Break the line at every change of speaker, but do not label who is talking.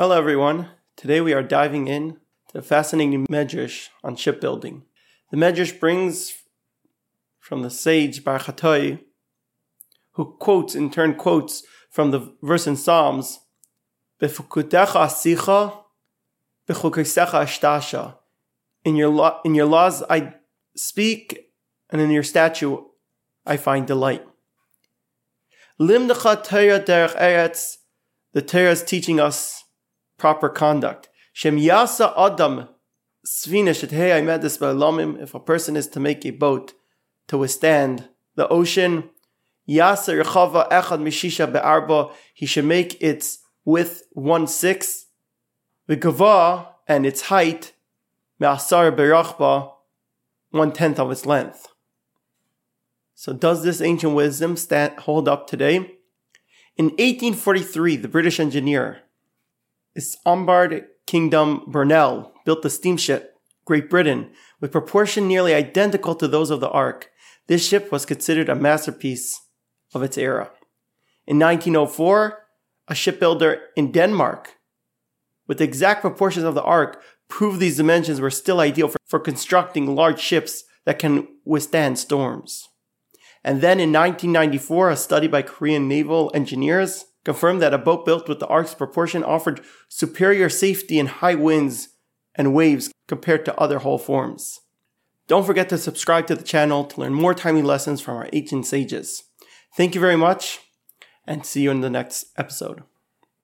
Hello, everyone. Today we are diving in to a fascinating medrash on shipbuilding. The medrash brings from the sage Bar who quotes in turn quotes from the verse in Psalms, "Befukutecha asicha, bechukisecha ashtasha." In your law, in your laws I speak, and in your statute I find delight. Limdecha Torah derech eretz. The Torah is teaching us proper conduct. Shem yasa adam svina shetei medis ba'lamim. If a person is to make a boat to withstand the ocean, yasa rechava echad mishisha be'arba. He should make its width one sixth, the gava and its height me'asar berachba one tenth of its length. So does this ancient wisdom stand, hold up today? In 1843, the British engineer Isambard Kingdom Brunel built the steamship Great Britain with proportion nearly identical to those of the Ark. This ship was considered a masterpiece of its era. In 1904, a shipbuilder in Denmark with the exact proportions of the Ark proved these dimensions were still ideal for, for constructing large ships that can withstand storms. And then in 1994, a study by Korean naval engineers confirmed that a boat built with the Ark's proportion offered superior safety in high winds and waves compared to other hull forms. Don't forget to subscribe to the channel to learn more timely lessons from our ancient sages. Thank you very much, and see you in the next episode.